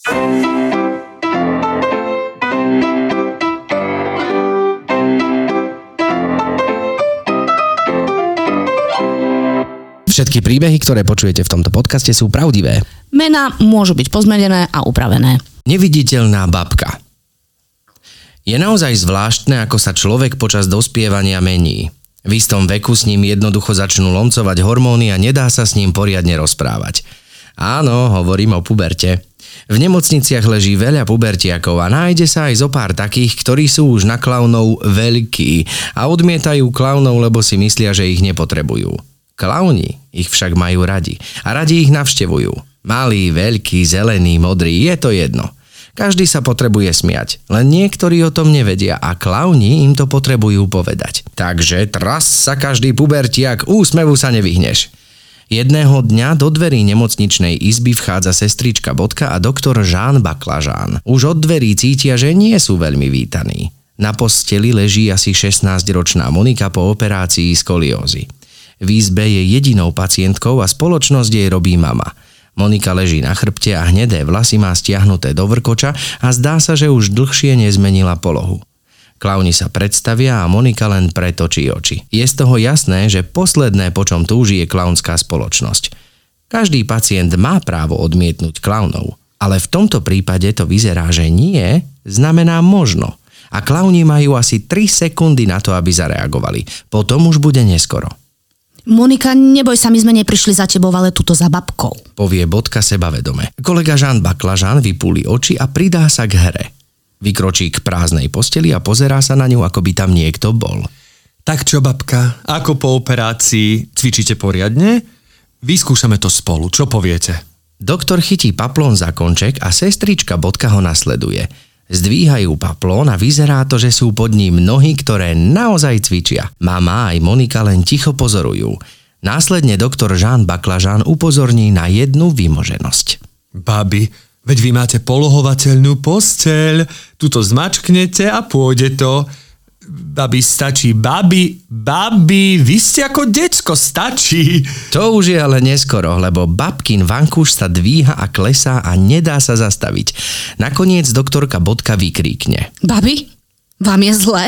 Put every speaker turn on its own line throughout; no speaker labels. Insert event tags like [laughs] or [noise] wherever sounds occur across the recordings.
Všetky príbehy, ktoré počujete v tomto podcaste sú pravdivé.
Mená môžu byť pozmenené a upravené.
Neviditeľná babka. Je naozaj zvláštne, ako sa človek počas dospievania mení. V istom veku s ním jednoducho začnú lomcovať hormóny a nedá sa s ním poriadne rozprávať. Áno, hovorím o puberte. V nemocniciach leží veľa pubertiakov a nájde sa aj zo pár takých, ktorí sú už na klaunov veľkí a odmietajú klaunov, lebo si myslia, že ich nepotrebujú. Klauni ich však majú radi a radi ich navštevujú. Malý, veľký, zelený, modrý, je to jedno. Každý sa potrebuje smiať, len niektorí o tom nevedia a klauni im to potrebujú povedať. Takže tras sa každý pubertiak, úsmevu sa nevyhneš. Jedného dňa do dverí nemocničnej izby vchádza sestrička Bodka a doktor Žán Baklažán. Už od dverí cítia, že nie sú veľmi vítaní. Na posteli leží asi 16-ročná Monika po operácii skoliózy. V izbe je jedinou pacientkou a spoločnosť jej robí mama. Monika leží na chrbte a hnedé vlasy má stiahnuté do vrkoča a zdá sa, že už dlhšie nezmenila polohu. Klauni sa predstavia a Monika len pretočí oči. Je z toho jasné, že posledné, po čom túži, je klaunská spoločnosť. Každý pacient má právo odmietnúť klaunov, ale v tomto prípade to vyzerá, že nie, znamená možno. A klauni majú asi 3 sekundy na to, aby zareagovali. Potom už bude neskoro.
Monika, neboj sa, my sme neprišli za tebou, ale tuto za babkou.
Povie bodka sebavedome. Kolega Žán Baklažán vypúli oči a pridá sa k hre. Vykročí k prázdnej posteli a pozerá sa na ňu, ako by tam niekto bol.
Tak čo, babka, ako po operácii cvičíte poriadne? Vyskúšame to spolu, čo poviete?
Doktor chytí paplón za konček a sestrička bodka ho nasleduje. Zdvíhajú paplón a vyzerá to, že sú pod ním nohy, ktoré naozaj cvičia. Mama aj Monika len ticho pozorujú. Následne doktor Žán Baklažán upozorní na jednu vymoženosť.
Babi, veď vy máte polohovateľnú posteľ, tuto zmačknete a pôjde to. Babi, stačí. Babi, babi, vy ste ako decko, stačí.
To už je ale neskoro, lebo babkin vankúš sa dvíha a klesá a nedá sa zastaviť. Nakoniec doktorka Bodka vykríkne.
Babi, vám je zle?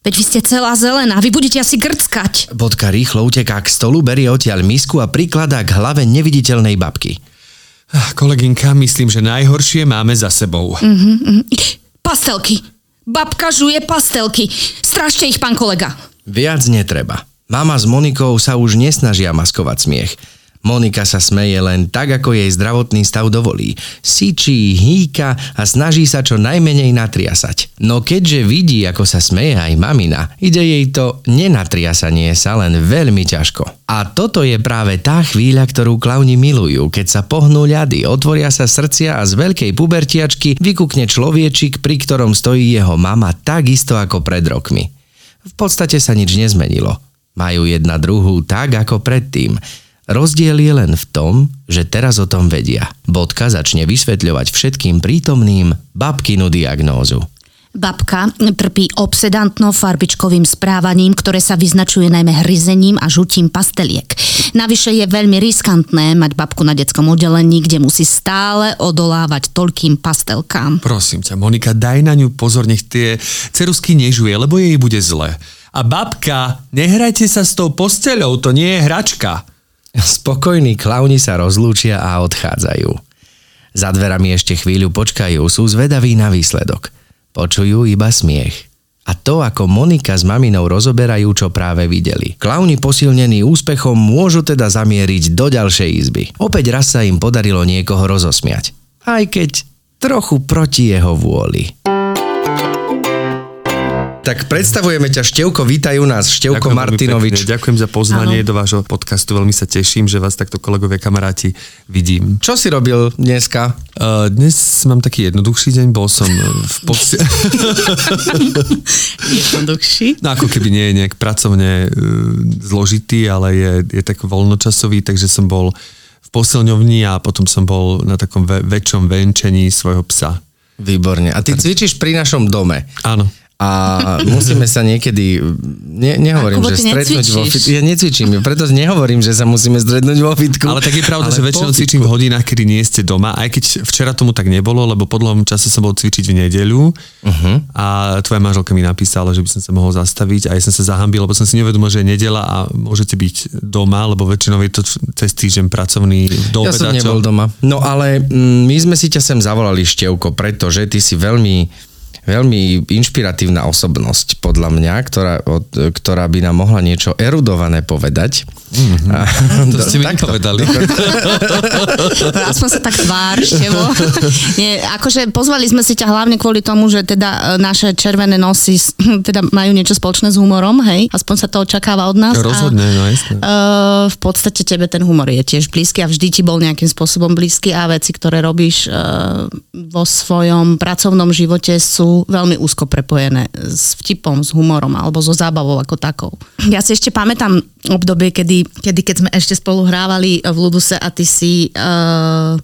Veď vy ste celá zelená, vy budete asi grckať.
Bodka rýchlo uteká k stolu, berie odtiaľ misku a prikladá k hlave neviditeľnej babky.
Kolegynka, myslím, že najhoršie máme za sebou.
Mm. Pastelky. Babka žuje pastelky. Strašte ich, pán kolega.
Viac netreba. Mama s Monikou sa už nesnažia maskovať smiech. Monika sa smeje len tak, ako jej zdravotný stav dovolí. Sičí, hýka a snaží sa čo najmenej natriasať. No keďže vidí, ako sa smeje aj mamina, ide jej to nenatriasanie sa len veľmi ťažko. A toto je práve tá chvíľa, ktorú klauni milujú, keď sa pohnú ľady, otvoria sa srdcia a z veľkej pubertiačky vykukne človečik, pri ktorom stojí jeho mama takisto ako pred rokmi. V podstate sa nič nezmenilo. Majú jedna druhú tak ako predtým. Rozdiel je len v tom, že teraz o tom vedia. Bodka začne vysvetľovať všetkým prítomným babkinu diagnózu.
Babka trpí obsedantno-farbičkovým správaním, ktoré sa vyznačuje najmä hryzením a žutím pasteliek. Navyše je veľmi riskantné mať babku na detskom oddelení, kde musí stále odolávať toľkým pastelkám.
Prosím ťa, Monika, daj na ňu pozor, nech tie cerusky nežuje, lebo jej bude zle. A babka, nehrajte sa s tou posteľou, to nie je hračka.
Spokojní klauni sa rozlúčia a odchádzajú. Za dverami ešte chvíľu počkajú, sú zvedaví na výsledok. Počujú iba smiech. A to, ako Monika s maminou rozoberajú, čo práve videli. Klauni posilnení úspechom môžu teda zamieriť do ďalšej izby. Opäť raz sa im podarilo niekoho rozosmiať. Aj keď trochu proti jeho vôli. Tak predstavujeme ťa, Števko, vítajú nás, Števko
Ďakujem
Martinovič.
pekne, Ďakujem za pozvanie
Áno.
do vášho podcastu, veľmi sa teším, že vás takto kolegovia kamaráti vidím.
Čo si robil dneska?
Uh, dnes mám taký jednoduchší deň, bol som eh, v poste... [laughs]
Jednoduchší.
No ako keby nie je nejak pracovne uh, zložitý, ale je, je tak voľnočasový, takže som bol v posilňovni a potom som bol na takom ve- väčšom venčení svojho psa.
Výborne. A ty cvičíš pri našom dome.
Áno.
A musíme sa niekedy, ne, nehovorím, že stretnúť vo fitku. Ja necvičím, preto nehovorím, že sa musíme stretnúť vo fitku.
Ale tak je pravda,
ale
že väčšinou
po
cvičím v hodinách, kedy nie ste doma, aj keď včera tomu tak nebolo, lebo po dlhom čase som bol cvičiť v nedeľu uh-huh. a tvoja manželka mi napísala, že by som sa mohol zastaviť a ja som sa zahambil, lebo som si nevedomil, že je nedela a môžete byť doma, lebo väčšinou je to cez týždeň pracovný do
Ja som nebol doma. No ale mm, my sme si ťa sem zavolali, Števko, pretože ty si veľmi veľmi inšpiratívna osobnosť, podľa mňa, ktorá, od, ktorá by nám mohla niečo erudované povedať. Mm-hmm. A,
To ste mi [laughs] nepovedali. [laughs]
Aspoň sa tak tvár, števo. Nie, akože pozvali sme si ťa hlavne kvôli tomu, že teda e, naše červené nosy [laughs] teda majú niečo spoločné s humorom, hej? Aspoň sa to očakáva od nás.
Rozhodne, no jasné.
Uh, v podstate tebe ten humor je tiež blízky a vždy ti bol nejakým spôsobom blízky a veci, ktoré robíš uh, vo svojom pracovnom živote sú veľmi úzko prepojené s vtipom, s humorom alebo so zábavou ako takou. Ja si ešte pamätám obdobie, kedy, kedy keď sme ešte spolu hrávali v Luduse a ty si uh,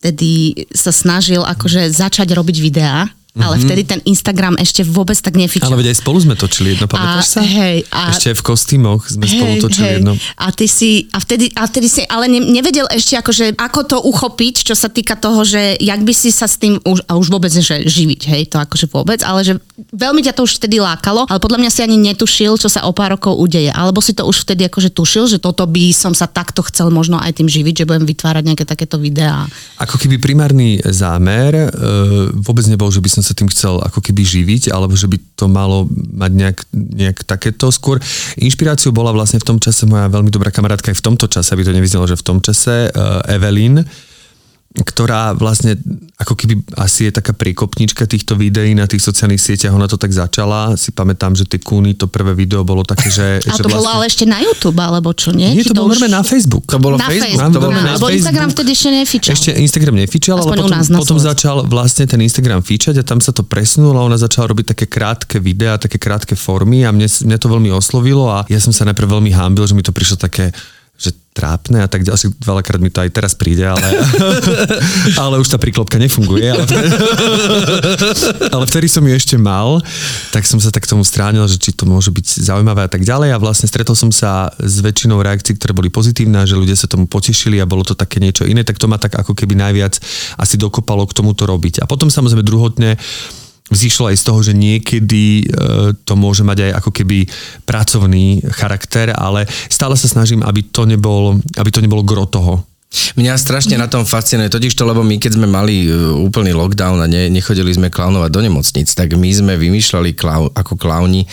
tedy sa snažil akože začať robiť videá, ale vtedy ten Instagram ešte vôbec tak nefičal.
Ale veď aj spolu sme točili jedno, pamätáš sa?
hej, a-
Ešte v kostýmoch sme spolu točili jedno.
A ty si, a vtedy, a vtedy si, ale ne, nevedel ešte akože, ako to uchopiť, čo sa týka toho, že jak by si sa s tým, už, a už vôbec, že živiť, hej, to akože vôbec, ale že veľmi ťa to už vtedy lákalo, ale podľa mňa si ani netušil, čo sa o pár rokov udeje. Alebo si to už vtedy akože tušil, že toto by som sa takto chcel možno aj tým živiť, že budem vytvárať nejaké takéto videá.
Ako keby primárny zámer e, vôbec nebol, že by som sa tým chcel ako keby živiť, alebo že by to malo mať nejak, nejak takéto. Skôr inšpiráciou bola vlastne v tom čase moja veľmi dobrá kamarátka aj v tomto čase, aby to nevyznelo, že v tom čase, e, Evelyn, ktorá vlastne ako keby asi je taká príkopnička týchto videí na tých sociálnych sieťach, ona to tak začala, si pamätám, že tie kúny, to prvé video bolo také, že... [laughs]
Ale
že
to bolo ale ešte na YouTube, alebo čo, nie?
Nie,
Či
to bolo
už-
na Facebook.
To bolo
na
Facebook.
Facebook,
To bolo
na,
na
lebo Instagram
Facebook.
vtedy ešte nefičal.
Ešte Instagram nefičal, ale
Aspoň u
potom,
nás
potom začal vlastne ten Instagram fičať a tam sa to presunulo a ona začala robiť také krátke videá, také krátke formy a mne, mne to veľmi oslovilo a ja som sa najprv veľmi hámbil, že mi to prišlo také trápne a tak ďalej. Veľakrát mi to aj teraz príde, ale, [laughs] ale už tá príklopka nefunguje. Ale, [laughs] ale vtedy som ju ešte mal, tak som sa tak tomu stránil, že či to môže byť zaujímavé a tak ďalej. A vlastne stretol som sa s väčšinou reakcií, ktoré boli pozitívne, že ľudia sa tomu potešili a bolo to také niečo iné, tak to ma tak ako keby najviac asi dokopalo k tomuto robiť. A potom samozrejme druhotne vzýšlo aj z toho, že niekedy e, to môže mať aj ako keby pracovný charakter, ale stále sa snažím, aby to nebol, aby to nebolo gro toho.
Mňa strašne na tom fascinuje, totiž to, lebo my keď sme mali e, úplný lockdown a ne, nechodili sme klaunovať do nemocnic, tak my sme vymýšľali klau, ako klauni e,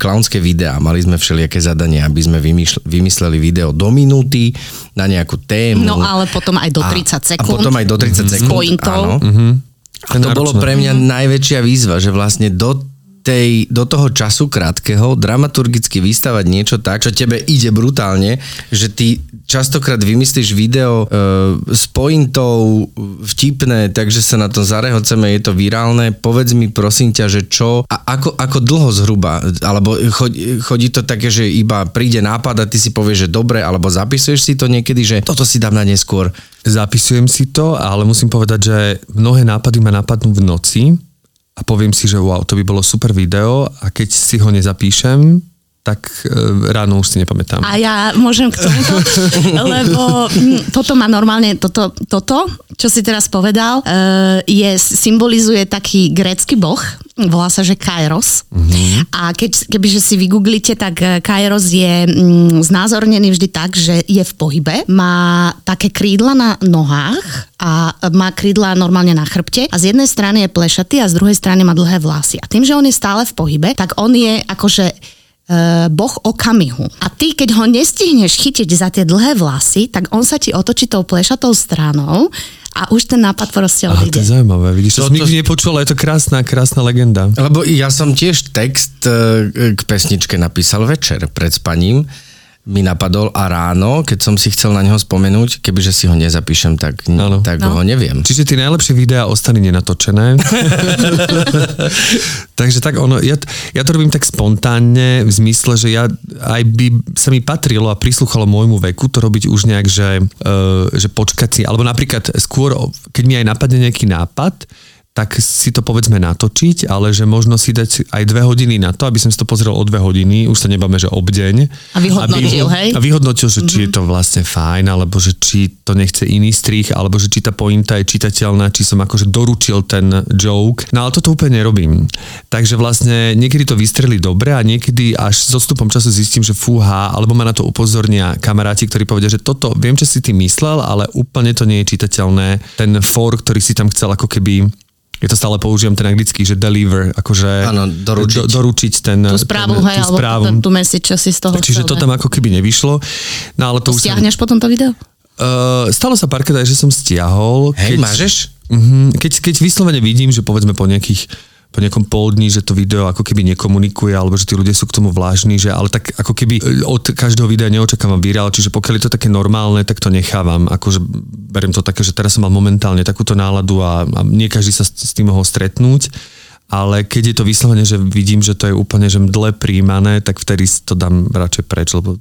klaunské videá. Mali sme všelijaké zadania, aby sme vymýšľ, vymysleli video do minúty na nejakú tému.
No ale potom aj do 30
a,
sekúnd.
A potom aj do 30 sekúnd.
pointov.
Áno. A
To
bolo pre mňa najväčšia výzva, že vlastne do tej, do toho času krátkeho dramaturgicky vystavať niečo tak, čo tebe ide brutálne, že ty častokrát vymyslíš video e, s pointou vtipné, takže sa na to zarehoceme, je to virálne. Povedz mi prosím ťa, že čo a ako, ako dlho zhruba, alebo chodí, chodí to také, že iba príde nápad a ty si povieš, že dobre, alebo zapisuješ si to niekedy, že toto si dám na neskôr.
Zapisujem si to, ale musím povedať, že mnohé nápady ma napadnú v noci a poviem si, že wow, to by bolo super video a keď si ho nezapíšem, tak e, ráno už si nepamätám.
A ja môžem k tomuto, [laughs] lebo hm, toto má normálne, toto, toto čo si teraz povedal, eh, je, symbolizuje taký grécky boh, volá sa, že Kairos. A keď, kebyže si vygooglite, tak eh, Kairos je mm, znázornený vždy tak, že je v pohybe, má také krídla na nohách a má krídla normálne na chrbte a z jednej strany je plešatý a z druhej strany má dlhé vlasy. A tým, že on je stále v pohybe, tak on je akože boh okamihu. A ty, keď ho nestihneš chytiť za tie dlhé vlasy, tak on sa ti otočí tou plešatou stranou a už ten nápad proste
Aha, to
odíde.
je zaujímavé, vidíš, to,
To-
som nikdy
to-
nepočul, je to krásna, krásna legenda.
Lebo ja som tiež text e, k pesničke napísal večer pred spaním. Mi napadol a ráno, keď som si chcel na neho spomenúť, kebyže si ho nezapíšem, tak,
Áno.
tak
No.
ho neviem.
Čiže tie najlepšie videá ostali nenatočené. [laughs] Takže tak ono, ja, ja to robím tak spontánne v zmysle, že ja aj by sa mi patrilo a prislúchalo môjmu veku to robiť už nejak, že, uh, že počkať si, alebo napríklad skôr, keď mi aj napadne nejaký nápad, tak si to povedzme natočiť, ale že možno si dať aj dve hodiny na to, aby som si to pozrel o dve hodiny, už sa nebáme, že obdeň.
A vyhodnotil,
aby,
hej?
A vyhodnotil, že či je to vlastne fajn, alebo že či to nechce iný strich, alebo že či tá pointa je čitateľná, či som akože doručil ten joke. No ale toto úplne nerobím. Takže vlastne niekedy to vystrelí dobre a niekedy až s odstupom času zistím, že fúha, alebo ma na to upozornia kamaráti, ktorí povedia, že toto viem, čo si ty myslel, ale úplne to nie je čitateľné. Ten for, ktorý si tam chcel ako keby ja to stále používam ten anglický, že deliver, akože
Áno, doručiť.
Do, doručiť ten,
Tú správu,
ten,
hej,
tú
alebo
správu.
tú, tú message, čo si z toho
Čiže
chcel
to tam ako keby nevyšlo. No ale to, už som,
Stiahneš potom to video?
uh, stalo sa párkrát aj, že som stiahol.
Hej, mážeš?
Uh-huh, keď, keď vyslovene vidím, že povedzme po nejakých po nejakom pol dní, že to video ako keby nekomunikuje, alebo že tí ľudia sú k tomu vlážni, že ale tak ako keby e, od každého videa neočakávam virál, čiže pokiaľ je to také normálne, tak to nechávam. Akože beriem to také, že teraz som mal momentálne takúto náladu a, a nie každý sa s, s tým mohol stretnúť, ale keď je to vyslovene, že vidím, že to je úplne že mdle príjmané, tak vtedy to dám radšej preč, lebo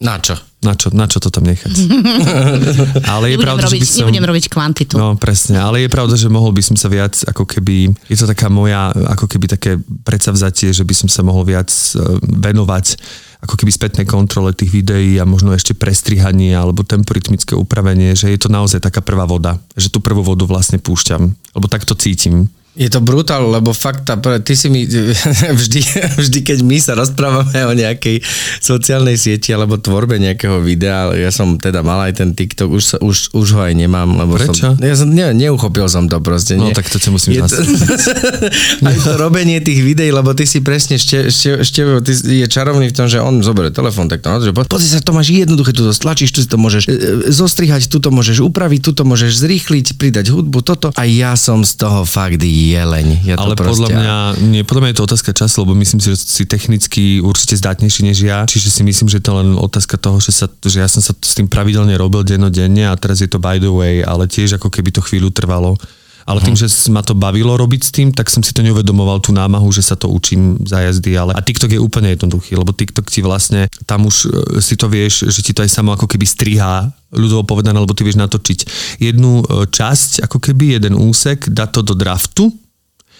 Na čo?
na čo, na čo to tam nechať? [laughs] ale je
Nebudem
pravda,
robiť,
že by som...
nebudem robiť kvantitu.
No presne, ale je pravda, že mohol by som sa viac ako keby, je to taká moja, ako keby také predsavzatie, že by som sa mohol viac e, venovať ako keby spätnej kontrole tých videí a možno ešte prestrihanie alebo temporytmické upravenie, že je to naozaj taká prvá voda, že tú prvú vodu vlastne púšťam, lebo tak to cítim.
Je to brutál, lebo fakt, tá, ty si mi [laughs] vždy, vždy, keď my sa rozprávame o nejakej sociálnej sieti alebo tvorbe nejakého videa, ja som teda mal aj ten TikTok, už, sa, už, už ho aj nemám, lebo
Prečo?
som, ja som ne, neuchopil som to proste.
No
nie.
tak to ťa musím
je to, [laughs] aj to robenie tých videí, lebo ty si presne ešte, ešte, ešte ty je čarovný v tom, že on zoberie telefón, tak to že pozri sa, to máš jednoduché, tu to stlačíš, tu si to môžeš e, e, zostrihať, tu to môžeš upraviť, tu to môžeš zrýchliť, pridať hudbu, toto. A ja som z toho fakt jeleň. Ja to
Ale
proste,
podľa mňa, nie, podľa mňa je to otázka času, lebo myslím si, že si technicky určite zdatnejší než ja, čiže si myslím, že to len otázka toho, že, sa, že ja som sa s tým pravidelne robil dennodenne a teraz je to by the way, ale tiež ako keby to chvíľu trvalo. Ale tým, že ma to bavilo robiť s tým, tak som si to neuvedomoval, tú námahu, že sa to učím za jazdy. Ale... A TikTok je úplne jednoduchý, lebo TikTok ti vlastne, tam už e, si to vieš, že ti to aj samo ako keby strihá, ľudovo povedané, lebo ty vieš natočiť jednu e, časť, ako keby jeden úsek, dať to do draftu,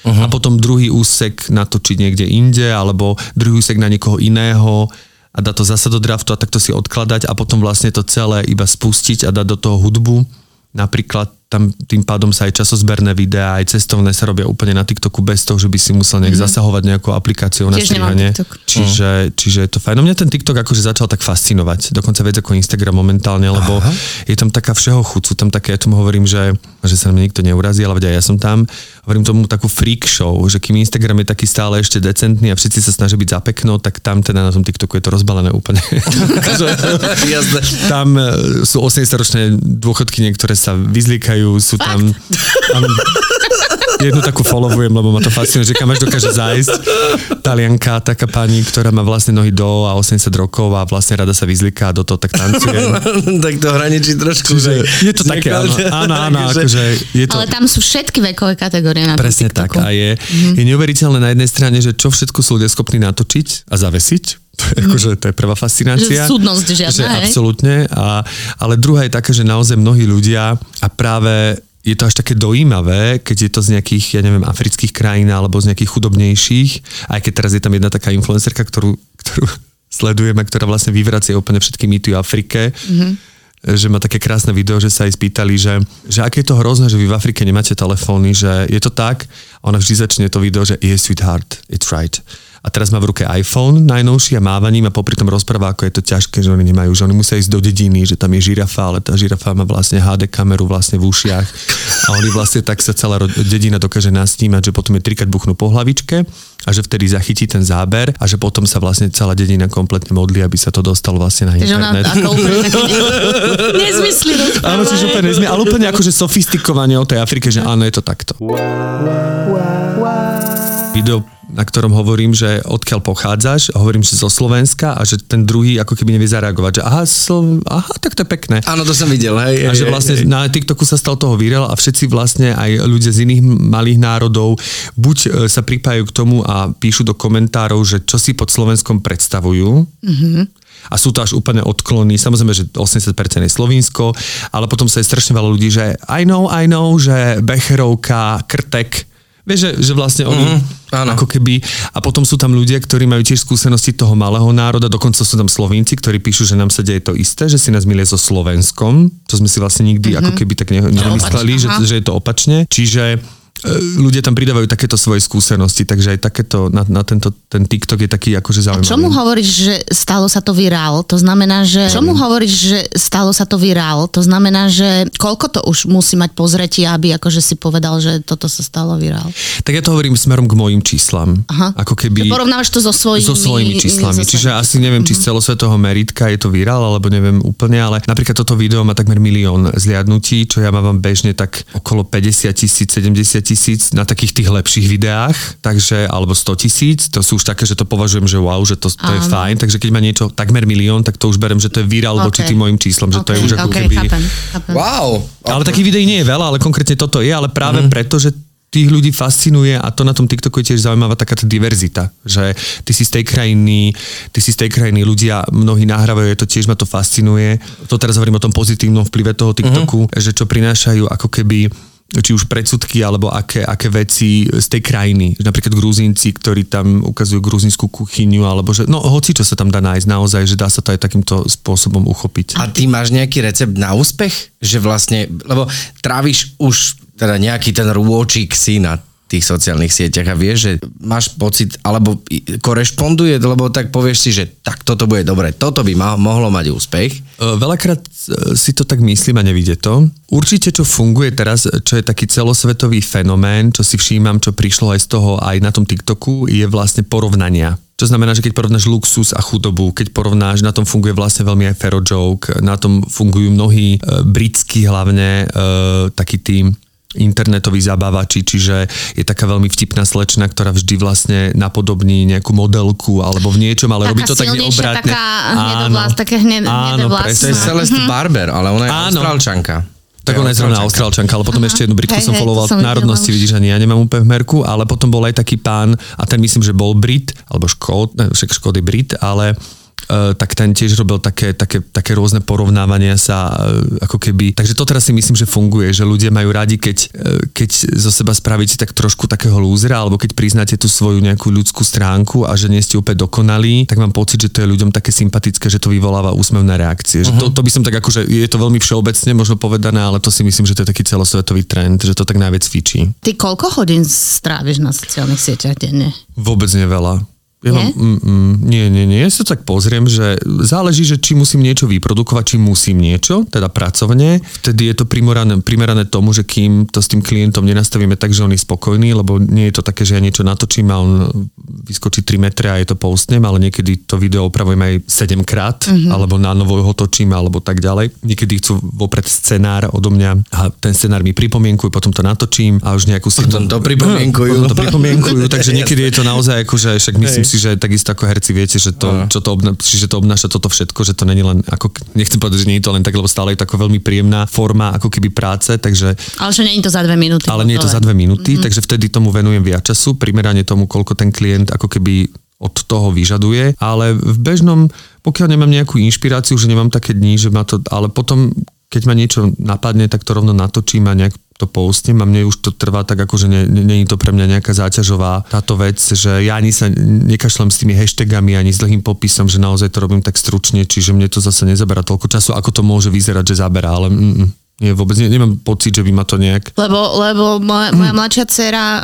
uh-huh. a potom druhý úsek natočiť niekde inde, alebo druhý úsek na niekoho iného a dať to zasa do draftu a takto si odkladať a potom vlastne to celé iba spustiť a dať do toho hudbu. Napríklad tam tým pádom sa aj časozberné videá, aj cestovné sa robia úplne na TikToku bez toho, že by si musel nejak mm-hmm. zasahovať nejakou aplikáciou na
Tiež nemám
strihanie. Čiže, čiže je to fajn. No mňa ten TikTok akože začal tak fascinovať, dokonca viac ako Instagram momentálne, lebo Aha. je tam taká všeho chuť, sú tam také, ja tomu hovorím, že, že sa na mňa nikto neurazí, ale veď aj ja som tam, hovorím tomu takú freak show, že kým Instagram je taký stále ešte decentný a všetci sa snažia byť za pekno, tak tam teda na tom TikToku je to rozbalené úplne. [laughs] Tam e, sú 80-ročné dôchodky, ktoré sa vyzlíkajú, sú tam... tam jednu takú followujem, lebo ma to fascinuje, že kam až dokáže zájsť. Talianka, taká pani, ktorá má vlastne nohy do a 80 rokov a vlastne rada sa vyzliká a do toho tak tancuje. [laughs]
tak to hraničí trošku.
Čiže
že-
je to také, áno, áno, áno, [laughs] akože je to...
Ale tam sú všetky vekové kategórie na
Presne tak. A je, mm-hmm. je neuveriteľné na jednej strane, že čo všetko sú ľudia schopní natočiť a zavesiť. To je, akože, to je prvá fascinácia.
Že súdnosť žiadna,
že
hej?
absolútne. A, ale druhá je taká, že naozaj mnohí ľudia a práve je to až také dojímavé, keď je to z nejakých, ja neviem, afrických krajín alebo z nejakých chudobnejších, aj keď teraz je tam jedna taká influencerka, ktorú, ktorú [laughs] sledujem a ktorá vlastne vyvracia úplne všetky mýty o Afrike. Mm-hmm že má také krásne video, že sa jej spýtali, že, že aké je to hrozné, že vy v Afrike nemáte telefóny, že je to tak, a ona vždy začne to video, že yes, sweetheart, it's right. A teraz má v ruke iPhone najnovší a mávaním a popri tom rozpráva, ako je to ťažké, že oni nemajú, že oni musia ísť do dediny, že tam je žirafa, ale tá žirafa má vlastne HD kameru vlastne v ušiach. A oni vlastne tak sa celá dedina dokáže nasnímať, že potom je trikrát buchnú po hlavičke a že vtedy zachytí ten záber a že potom sa vlastne celá dedina kompletne modlí, aby sa to dostalo vlastne na internet.
úplne [laughs] nezmysly
Áno, čiže úplne, nezmie, ale úplne akože sofistikovanie o tej Afrike, že áno, je to takto. Video na ktorom hovorím, že odkiaľ pochádzaš, hovorím, že zo Slovenska a že ten druhý ako keby nevie zareagovať, že aha, slo, aha tak to je pekné.
Áno, to som videl, hej.
A že vlastne na TikToku sa stal toho viral a všetci vlastne aj ľudia z iných malých národov buď e, sa pripájajú k tomu a píšu do komentárov, že čo si pod Slovenskom predstavujú. Mm-hmm. A sú to až úplne odklony. Samozrejme, že 80% je Slovinsko, ale potom sa je strašne veľa ľudí, že I know, I know, že Becherovka, Krtek, Vieš, že, že vlastne oni mm,
áno.
ako keby... A potom sú tam ľudia, ktorí majú tiež skúsenosti toho malého národa, dokonca sú tam Slovinci, ktorí píšu, že nám sa deje to isté, že si nás milie so Slovenskom, čo sme si vlastne nikdy mm-hmm. ako keby tak ne, nemysleli, že, že je to opačne. Čiže ľudia tam pridávajú takéto svoje skúsenosti, takže aj takéto, na, na tento, ten TikTok je taký akože zaujímavý.
A čomu hovoríš, že stalo sa to virál? To znamená, že... Čomu hovoríš, že stalo sa to virál? To znamená, že koľko to už musí mať pozretie, aby akože si povedal, že toto sa stalo virál?
Tak ja to hovorím smerom k mojim číslam.
Aha.
Ako keby...
Že porovnávaš to so svojimi...
So svojimi číslami.
so
Čiže asi neviem, či z celosvetového meritka je to virál, alebo neviem úplne, ale napríklad toto video má takmer milión zliadnutí, čo ja mám bežne tak okolo 50 tisíc, 70 tisíc na takých tých lepších videách, takže, alebo 100 tisíc, to sú už také, že to považujem, že wow, že to, to je fajn, takže keď má niečo takmer milión, tak to už berem, že to je virál okay. voči tým mojim číslom, že
okay,
to je už ako
okay,
keby...
Chápem, chápem.
Wow.
Ale takých videí nie je veľa, ale konkrétne toto je, ale práve mm-hmm. preto, že tých ľudí fascinuje a to na tom TikToku je tiež zaujímavá taká tá diverzita, že ty si z tej krajiny, ty si z tej krajiny, ľudia mnohí nahrávajú, to tiež ma to fascinuje. To teraz hovorím o tom pozitívnom vplyve toho TikToku, uh-huh. že čo prinášajú ako keby či už predsudky, alebo aké, aké veci z tej krajiny. Napríklad gruzínci, ktorí tam ukazujú gruzínsku kuchyňu, alebo že, no hoci čo sa tam dá nájsť naozaj, že dá sa to aj takýmto spôsobom uchopiť.
A ty máš nejaký recept na úspech? Že vlastne, lebo tráviš už teda nejaký ten rôčik si na tých sociálnych sieťach a vieš, že máš pocit, alebo korešponduje, lebo tak povieš si, že tak toto bude dobre, toto by ma, mohlo mať úspech.
E, veľakrát e, si to tak myslím a nevidie to. Určite, čo funguje teraz, čo je taký celosvetový fenomén, čo si všímam, čo prišlo aj z toho aj na tom TikToku, je vlastne porovnania. To znamená, že keď porovnáš luxus a chudobu, keď porovnáš, na tom funguje vlastne veľmi aj Fero Joke, na tom fungujú mnohí e, britskí hlavne e, takí tým internetoví zabávači, čiže je taká veľmi vtipná slečna, ktorá vždy vlastne napodobní nejakú modelku alebo v niečom, ale taká robí to tak neobratne.
Taká hnedovlás, také hned, áno,
To je Celeste mm-hmm. Barber, ale ona je áno. austrálčanka.
Tak ona je zrovna austrálčanka, ale potom Aha. ešte jednu Britku hej, som followoval národnosti, vidíš, ani ja nemám úplne v merku, ale potom bol aj taký pán, a ten myslím, že bol Brit, alebo Škód, však Škód je Brit, ale tak ten tiež robil také, také, také rôzne porovnávania sa, e, ako keby. Takže to teraz si myslím, že funguje, že ľudia majú radi, keď, e, keď zo seba spravíte tak trošku takého lúzera, alebo keď priznáte tú svoju nejakú ľudskú stránku a že nie ste úplne dokonalí, tak mám pocit, že to je ľuďom také sympatické, že to vyvoláva úsmevné reakcie. Uh-huh. Že to, mhm. to by som tak akože, je to veľmi všeobecne možno povedané, ale to si myslím, že to je taký celosvetový trend, že to tak najviac fičí.
Ty koľko hodín stráviš na sociálnych sieťach denne?
Vôbec neveľa. Ja nie? Mám, mm, mm, nie, nie, nie. Ja sa tak pozriem, že záleží, že či musím niečo vyprodukovať, či musím niečo, teda pracovne. Vtedy je to primerané, primerané tomu, že kým to s tým klientom nenastavíme tak, že on je spokojný, lebo nie je to také, že ja niečo natočím a on vyskočí 3 metre a je to postnem, ale niekedy to video opravujem aj 7 krát, mm-hmm. alebo na novo ho točím, alebo tak ďalej. Niekedy chcú vopred scenár odo mňa a ten scenár mi pripomienkujú, potom to natočím a už nejakú
Potom to pripomienkujú.
Potom to pripomienkujú, [laughs] takže niekedy je to naozaj ako, že však myslím si, že takisto ako herci viete, že to, čo to, obna, že to obnáša toto všetko, že to není len, ako, nechcem povedať, že nie je to len tak, lebo stále je to ako veľmi príjemná forma ako keby práce, takže...
Ale že nie je to za dve minúty.
Ale nie je to za dve minúty, mm-hmm. takže vtedy tomu venujem viac času, primerane tomu, koľko ten klient ako keby od toho vyžaduje, ale v bežnom, pokiaľ nemám nejakú inšpiráciu, že nemám také dni, že ma to, ale potom, keď ma niečo napadne, tak to rovno natočím a nejak to postnem a mne už to trvá tak ako, že je to pre mňa nejaká záťažová táto vec, že ja ani sa nekašľam s tými hashtagami, ani s dlhým popisom, že naozaj to robím tak stručne, čiže mne to zase nezabera toľko času, ako to môže vyzerať, že zabera, ale mm, mm. Nie, vôbec ne, nemám pocit, že by ma to nejak...
Lebo, lebo moja, moja mladšia dcera uh,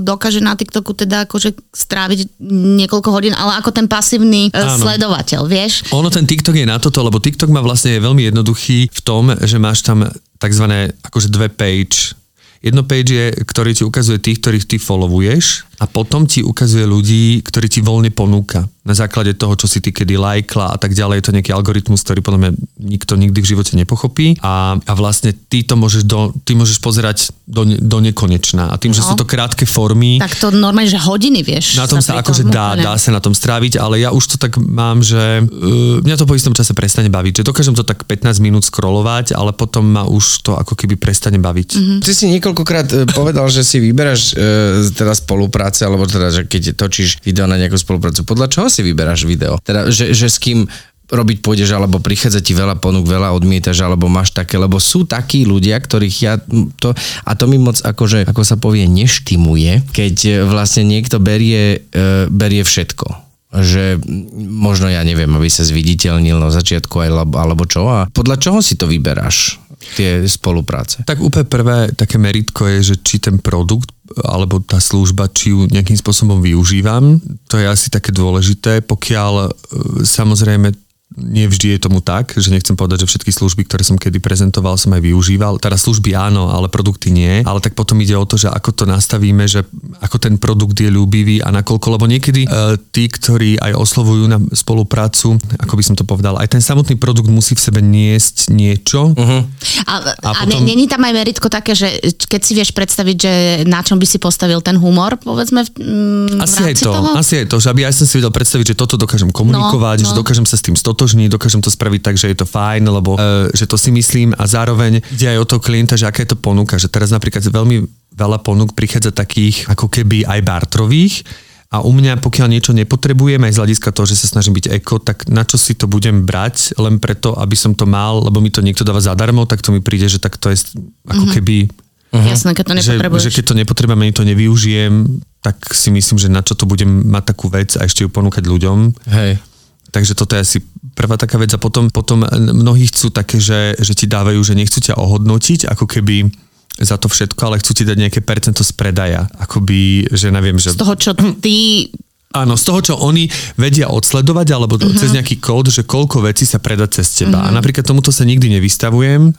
dokáže na TikToku teda akože stráviť niekoľko hodín, ale ako ten pasívny uh, sledovateľ, vieš?
Ono ten TikTok je na toto, lebo TikTok má vlastne je veľmi jednoduchý v tom, že máš tam tzv. akože dve page. Jedno page je, ktorý ti ukazuje tých, ktorých ty followuješ a potom ti ukazuje ľudí, ktorí ti voľne ponúka na základe toho, čo si ty kedy lajkla a tak ďalej. Je to nejaký algoritmus, ktorý podľa mňa nikto nikdy v živote nepochopí a, a vlastne ty to môžeš, do, ty môžeš pozerať do, do nekonečna. A tým, no. že sú to krátke formy,
Tak to normálne, že hodiny vieš.
na tom sa akože dá, dá sa na tom stráviť, ale ja už to tak mám, že uh, mňa to po istom čase prestane baviť. Že dokážem to tak 15 minút scrollovať, ale potom ma už to ako keby prestane baviť. Mm-hmm.
Ty si niekoľkokrát e, povedal, že si vyberáš e, teda spolupráce, alebo teda, že keď točíš video na nejakú spoluprácu, podľa čoho si vyberáš video? Teda, že, že s kým robiť pôjdeš, alebo prichádza ti veľa ponúk, veľa odmietaš, alebo máš také, lebo sú takí ľudia, ktorých ja to, a to mi moc akože, ako sa povie, neštimuje, keď vlastne niekto berie, e, berie všetko že možno ja neviem, aby sa zviditeľnil na začiatku alebo, alebo čo a podľa čoho si to vyberáš, tie spolupráce?
Tak úplne prvé také meritko je, že či ten produkt alebo tá služba, či ju nejakým spôsobom využívam. To je asi také dôležité, pokiaľ e, samozrejme nevždy je tomu tak, že nechcem povedať, že všetky služby, ktoré som kedy prezentoval, som aj využíval. Teda služby áno, ale produkty nie. Ale tak potom ide o to, že ako to nastavíme, že ako ten produkt je ľúbivý a nakoľko, lebo niekedy uh, tí, ktorí aj oslovujú na spoluprácu, ako by som to povedal, aj ten samotný produkt musí v sebe niesť niečo. Uh-huh.
A,
A
a,
potom-
ne, není tam aj meritko také, že keď si vieš predstaviť, že na čom by si postavil ten humor, povedzme, v, mm, v
Asi aj
rámci
to,
toho?
asi aj to, že aby ja som si vedel predstaviť, že toto dokážem komunikovať,
No,
že
no.
dokážem sa s tým stotožniť, dokážem to spraviť tak, že je to fajn, lebo uh, že to si myslím a zároveň ide aj o toho klienta, že aká je to ponuka, že teraz napríklad veľmi veľa ponúk prichádza takých ako keby aj bartrových a u mňa, pokiaľ niečo nepotrebujem, aj z hľadiska toho, že sa snažím byť eko, tak na čo si to budem brať, len preto, aby som to mal, lebo mi to niekto dáva zadarmo, tak to mi príde, že tak to je ako keby
Uh-huh. Jasné, keď to
že,
nepotrebuješ.
že keď to nepotrebujem, ani to nevyužijem, tak si myslím, že na čo to budem mať takú vec a ešte ju ponúkať ľuďom.
Hej.
Takže toto je asi prvá taká vec a potom, potom mnohí chcú také, že, že ti dávajú, že nechcú ťa ohodnotiť, ako keby za to všetko, ale chcú ti dať nejaké percento z predaja. Akoby, že neviem, že...
Z toho, čo ty
Áno, z toho, čo oni vedia odsledovať, alebo uh-huh. cez nejaký kód, že koľko vecí sa predá cez teba. Uh-huh. A napríklad tomuto sa nikdy nevystavujem,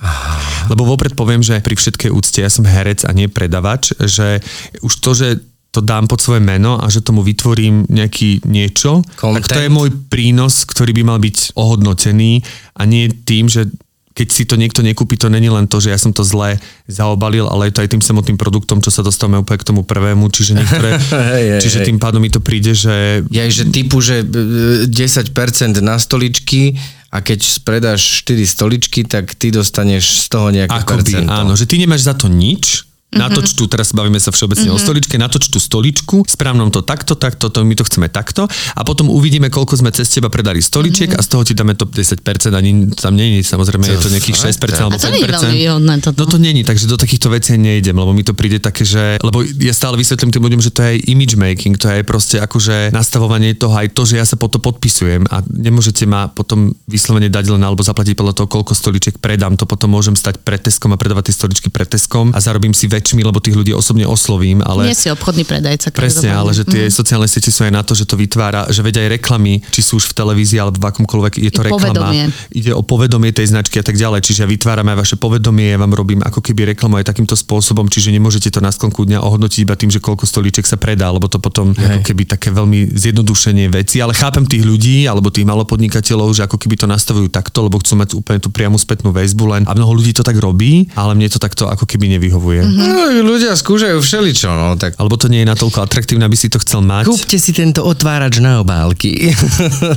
lebo vopred poviem, že pri všetkej úcte, ja som herec a nie predavač, že už to, že to dám pod svoje meno a že tomu vytvorím nejaký niečo,
Content.
tak to je môj prínos, ktorý by mal byť ohodnotený a nie tým, že keď si to niekto nekúpi, to není len to, že ja som to zle zaobalil, ale je to aj tým samotným produktom, čo sa dostávame úplne k tomu prvému, čiže niektoré, [laughs]
Hej, hej,
čiže
hej.
tým pádom mi to príde, že
Ja, že typu, že e, 10% na stoličky a keď predáš 4 stoličky, tak ty dostaneš z toho nejaké
Akoby,
percento.
áno, že ty nemáš za to nič, natoč tu, teraz bavíme sa všeobecne mm-hmm. o stoličke, natoč tú stoličku, správnom to takto, takto, to, my to chceme takto a potom uvidíme, koľko sme cez teba predali stoličiek mm-hmm. a z toho ti dáme top 10%, ani tam je, samozrejme je to nejakých 6% alebo
A to je veľmi
5%.
výhodné toto.
No to není, takže do takýchto vecí nejdem, lebo mi to príde také, že, lebo ja stále vysvetlím tým ľuďom, že to je aj image making, to je aj proste akože nastavovanie toho, aj to, že ja sa po to podpisujem a nemôžete ma potom vyslovene dať len alebo zaplatiť podľa toho, koľko stoličiek predám, to potom môžem stať pred Teskom a predávať tie stoličky pred Teskom a zarobím si väčšmi, lebo tých ľudí osobne oslovím, ale...
Nie si obchodný predajca.
Presne, ale že tie mm. sociálne siete sú aj na to, že to vytvára, že vedia aj reklamy, či sú už v televízii alebo v akomkoľvek, je to
I
reklama.
povedomie.
Ide o povedomie tej značky a tak ďalej. Čiže ja vytváram aj vaše povedomie, ja vám robím ako keby reklamu aj takýmto spôsobom, čiže nemôžete to na sklonku dňa ohodnotiť iba tým, že koľko stolíček sa predá, lebo to potom je ako keby také veľmi zjednodušenie veci. Ale chápem tých ľudí alebo tých malopodnikateľov, že ako keby to nastavujú takto, lebo chcú mať úplne tú priamu spätnú väzbu len a mnoho ľudí to tak robí, ale mne to takto ako keby nevyhovuje. Mm-hmm.
No, ľudia skúšajú všeličo, no tak
Alebo to nie je natoľko atraktívne, aby si to chcel mať.
kúpte si tento otvárač na obálky. [laughs]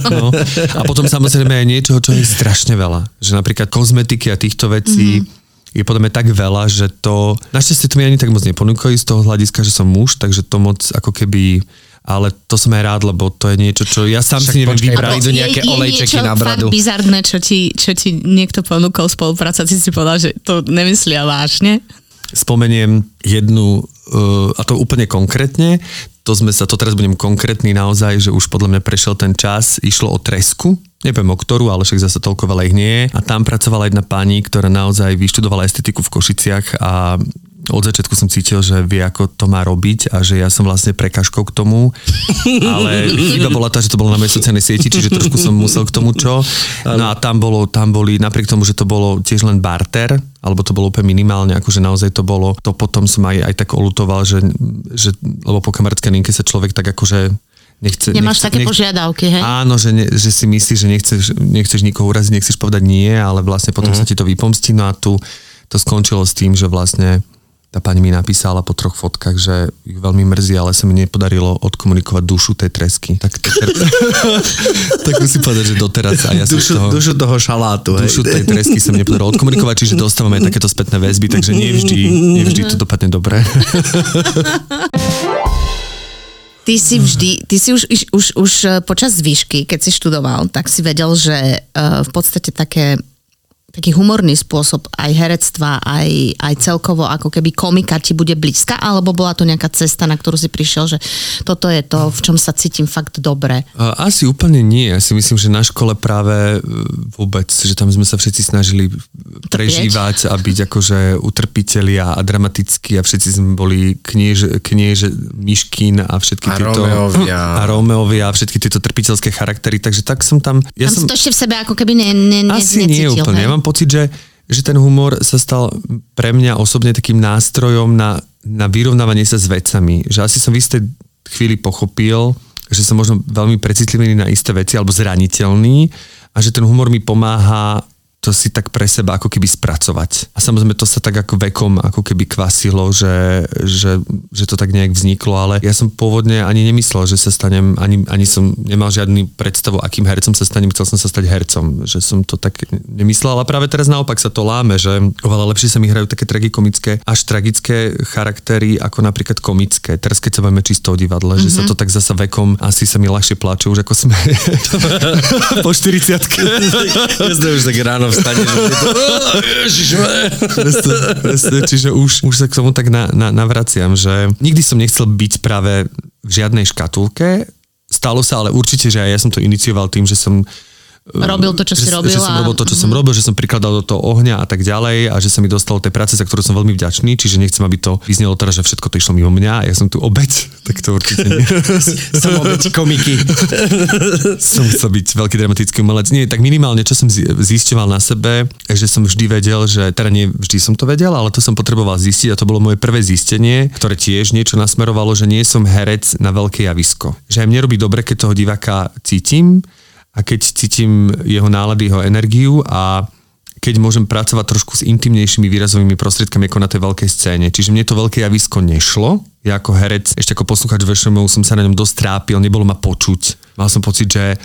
No. A potom samozrejme aj niečoho, čo je strašne veľa. Že napríklad kozmetiky a týchto vecí mm-hmm. je podľa mňa tak veľa, že to... Našťastie to mi ani tak moc neponúkajú z toho hľadiska, že som muž, takže to moc ako keby... Ale to som aj rád, lebo to je niečo, čo ja sám
Však
si neviem vybrať.
prídu nejaké olejčeky na bradu.
bizarné, čo ti, čo ti niekto ponúkol spolupráca, ty si povedal, že to nemyslia vážne.
Spomeniem jednu, uh, a to úplne konkrétne, to sme sa, to teraz budem konkrétny naozaj, že už podľa mňa prešiel ten čas, išlo o tresku, neviem o ktorú, ale však zase toľko veľa ich nie je. A tam pracovala jedna pani, ktorá naozaj vyštudovala estetiku v Košiciach a od začiatku som cítil, že vie, ako to má robiť a že ja som vlastne prekažkou k tomu, [laughs] ale chyba bola tá, že to bolo na mojej sociálnej sieti, čiže trošku som musel k tomu čo. No a tam, bolo, tam boli, napriek tomu, že to bolo tiež len barter, alebo to bolo úplne minimálne, akože naozaj to bolo, to potom som aj, aj tak olutoval, že, že lebo po kamarátskej linke sa človek tak akože nechce...
Nemáš
nechce,
také požiadavky, hej?
Áno, že, ne, že si myslíš, že nechceš, nechceš nikoho uraziť, nechceš povedať nie, ale vlastne potom mm-hmm. sa ti to vypomstí. No a tu to skončilo s tým, že vlastne tá pani mi napísala po troch fotkách, že ju veľmi mrzí, ale sa mi nepodarilo odkomunikovať dušu tej tresky. Tak, ter... [laughs] tak musím povedať, že doteraz a ja
dušu,
som toho,
dušu toho šalátu.
dušu
hej.
tej tresky sa mi nepodarilo odkomunikovať, čiže dostávame aj takéto spätné väzby, takže nevždy, nevždy to dopadne dobre. [laughs]
Ty si vždy, ty si už, už, už, už eh, počas výšky, keď si študoval, tak si vedel, že uh, v podstate také taký humorný spôsob aj herectva, aj, aj celkovo ako keby komika ti bude blízka, alebo bola to nejaká cesta, na ktorú si prišiel, že toto je to, v čom sa cítim fakt dobre?
Asi úplne nie. Ja si myslím, že na škole práve e, vôbec, že tam sme sa všetci snažili prežívať a byť akože utrpitelia a dramatickí a všetci sme boli kniež, kniež Miškin a všetky
A
tieto...
Rómeovia.
A Rómeovia a všetky tieto trpiteľské charaktery, takže tak som tam... Ja
Tam
som,
to ešte v sebe ako keby ne, ne, ne,
asi
necítil,
nie úplne.
hej?
Ja mám pocit, že, že ten humor sa stal pre mňa osobne takým nástrojom na, na vyrovnávanie sa s vecami. Že asi som v istej chvíli pochopil, že som možno veľmi precitlivý na isté veci alebo zraniteľný a že ten humor mi pomáha to si tak pre seba ako keby spracovať. A samozrejme to sa tak ako vekom ako keby kvasilo, že, že, že to tak nejak vzniklo, ale ja som pôvodne ani nemyslel, že sa stanem, ani, ani som nemal žiadny predstavu, akým hercom sa stanem, chcel som sa stať hercom, že som to tak nemyslel, ale práve teraz naopak sa to láme, že oveľa lepšie sa mi hrajú také tragikomické, až tragické charaktery ako napríklad komické. Teraz keď sa bavíme čisto o divadle, mm-hmm. že sa to tak zasa vekom asi sa mi ľahšie pláče, už ako sme [laughs] [laughs] po 40
Jasne, už tak ráno vstane, to... Ježišme.
presne, presne, čiže už, už sa k tomu tak na, na, navraciam, že nikdy som nechcel byť práve v žiadnej škatulke. Stalo sa, ale určite, že aj ja som to inicioval tým, že som
Robil to, čo si
že,
robil
Že som
a-
robil to, čo som robil, že som prikladal do toho ohňa a tak ďalej a že sa mi dostalo tej práce, za ktorú som veľmi vďačný, čiže nechcem, aby to vyznelo teraz, že všetko to išlo mimo mňa a ja som tu obeď, [laughs] tak to určite nie. [laughs]
Som obeť komiky. [laughs]
som chcel byť veľký dramatický umelec. Nie, tak minimálne, čo som zi- zisťoval na sebe, že som vždy vedel, že, teda nie vždy som to vedel, ale to som potreboval zistiť a to bolo moje prvé zistenie, ktoré tiež niečo nasmerovalo, že nie som herec na veľké javisko. Že aj mne robí dobre, keď toho diváka cítim a keď cítim jeho nálady, jeho energiu a keď môžem pracovať trošku s intimnejšími výrazovými prostriedkami ako na tej veľkej scéne. Čiže mne to veľké javisko nešlo. Ja ako herec, ešte ako posluchač VŠMU som sa na ňom dosť trápil, nebolo ma počuť. Mal som pocit, že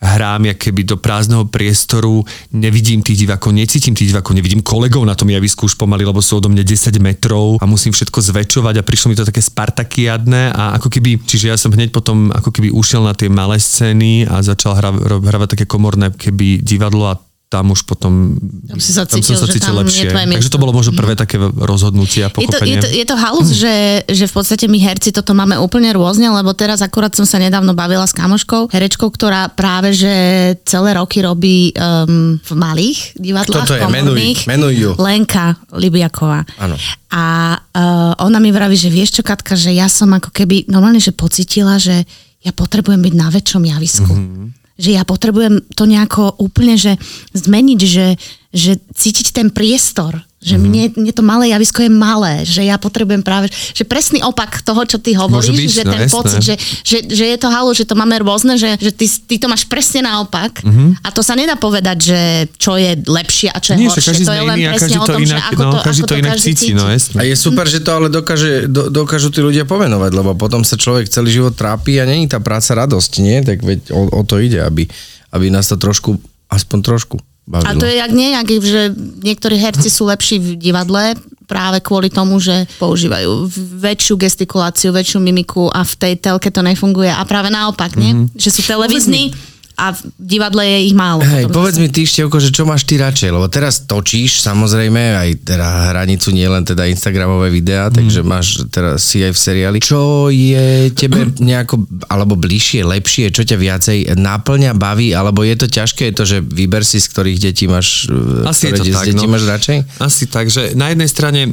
hrám jak keby do prázdneho priestoru, nevidím tých divákov, necítim tých divákov, nevidím kolegov na tom javisku už pomaly, lebo sú odo mňa 10 metrov a musím všetko zväčšovať a prišlo mi to také spartakiadne a ako keby, čiže ja som hneď potom ako keby ušiel na tie malé scény a začal hra, hravať také komorné keby divadlo a tam už potom
Tam si sa
tam
cítil,
som sa cítil
tam je
lepšie. Takže to bolo možno prvé také rozhodnutie
Je
a
to, je
pochopenie.
to, je to halus, že, že v podstate my herci toto máme úplne rôzne, lebo teraz akurát som sa nedávno bavila s kamoškou, herečkou, ktorá práve že celé roky robí um, v malých divadlách.
Kto to je? Menuj, menuj ju.
Lenka Libiaková.
Áno.
A uh, ona mi vraví, že vieš čo, Katka, že ja som ako keby normálne, že pocitila, že ja potrebujem byť na väčšom javisku. Mm-hmm že ja potrebujem to nejako úplne, že zmeniť, že, že cítiť ten priestor, že
Mhm.
mne, mne to malé javisko je malé, že ja potrebujem práve, že presný opak toho, čo ty hovoríš,
byť,
že
no
ten
jasné.
pocit, že, že, že je to halu, že to máme rôzne, že, že ty, ty to máš presne naopak
Mhm.
a to sa nedá povedať, že čo je lepšie a čo je
Nie, že
horšie.
každý
to je len
iný
presne
každý
o
to
tom, že
inak,
ako
no,
to,
každý
ako
to inak
každý
cíti, no jasné.
A je super, že to ale dokáže, do, dokážu tí ľudia pomenovať, lebo potom sa človek celý život trápi a není tá práca radosť, nie? Tak veď o, o to ide, aby, aby nás to trošku, aspoň trošku bavilo.
A to je jak nejak, že niektorí herci sú lepší v divadle práve kvôli tomu, že používajú väčšiu gestikuláciu, väčšiu mimiku a v tej telke to nefunguje. A práve naopak, nie?
Mhm.
Že sú televizní a v divadle je ich málo.
Hej, povedz mi ty, Števko, že čo máš ty radšej, lebo teraz točíš samozrejme aj teda hranicu, nie len teda Instagramové videá,
Mhm.
takže máš teraz si aj v seriáli. Čo je tebe nejako, alebo bližšie, lepšie, čo ťa viacej náplňa, baví, alebo je to ťažké, je to, že vyber si, z ktorých detí máš, e,
Asi
ktoré
je to tak,
detí
no.
máš radšej?
Asi tak, že na jednej strane uh,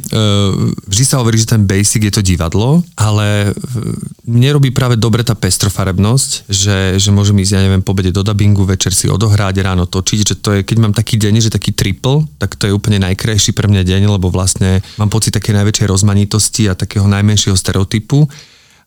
vždy sa hovorí, že ten basic je to divadlo, ale uh, mne robí práve dobre tá pestrofarebnosť, že, že môžem ísť, ja neviem, po do dubbingu, večer si odohrať, ráno točiť, že to je, keď mám taký deň, že taký triple, tak to je úplne najkrajší pre mňa deň, lebo vlastne mám pocit také najväčšej rozmanitosti a takého najmenšieho stereotypu.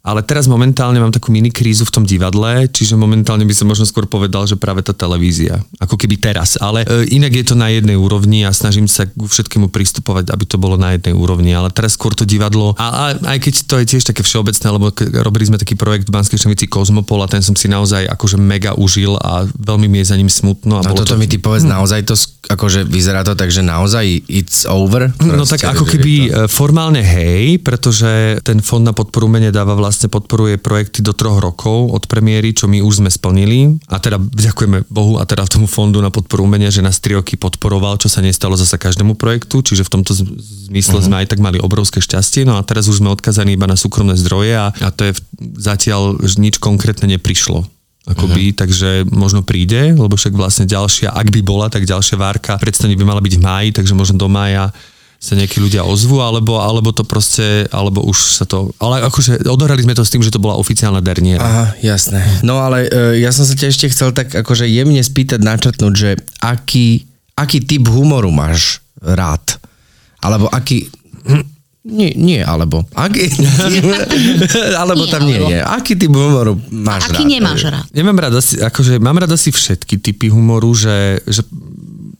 Ale teraz momentálne mám takú mini krízu v tom divadle, čiže momentálne by som možno skôr povedal, že práve tá televízia. Ako keby teraz. Ale e, inak je to na jednej úrovni a snažím sa ku všetkému pristupovať, aby to bolo na jednej úrovni. Ale teraz skôr to divadlo. A, a aj keď to je tiež také všeobecné, lebo robili sme taký projekt v Banskej Štamici Kozmopol a ten som si naozaj akože mega užil a veľmi mi je za ním smutno. A
No toto
to...
mi ty povedz, naozaj to, akože vyzerá to tak, že naozaj it's over?
No tak ako keby
to-
e, formálne hej, pretože ten fond na podporu dáva vlastne podporuje projekty do troch rokov od premiéry, čo my už sme splnili. A teda ďakujeme Bohu a teda tomu fondu na podporu umenia, že nás tri roky podporoval, čo sa nestalo zasa každému projektu, čiže v tomto zmysle uh-huh. sme aj tak mali obrovské šťastie. No a teraz už sme odkazaní iba na súkromné zdroje a, a to je zatiaľ nič konkrétne neprišlo. Akoby, uh-huh. takže možno príde, lebo však vlastne ďalšia, ak by bola, tak ďalšia várka predstavenie by mala byť v máji, takže možno do mája sa nejakí ľudia ozvú, alebo, alebo to proste, alebo už sa to, ale akože odohrali sme to s tým, že to bola oficiálna derniera.
Aha, jasné. No ale e, ja som sa ťa ešte chcel tak akože jemne spýtať, načrtnúť, že aký, aký typ humoru máš rád? Alebo aký... Nie, nie, alebo. Aký, [laughs] alebo
Nie,
tam nie
alebo.
je. Aký typ humoru máš
Aký
rád?
nemáš rád?
Nemám rád asi, akože mám rád asi všetky typy humoru, že, že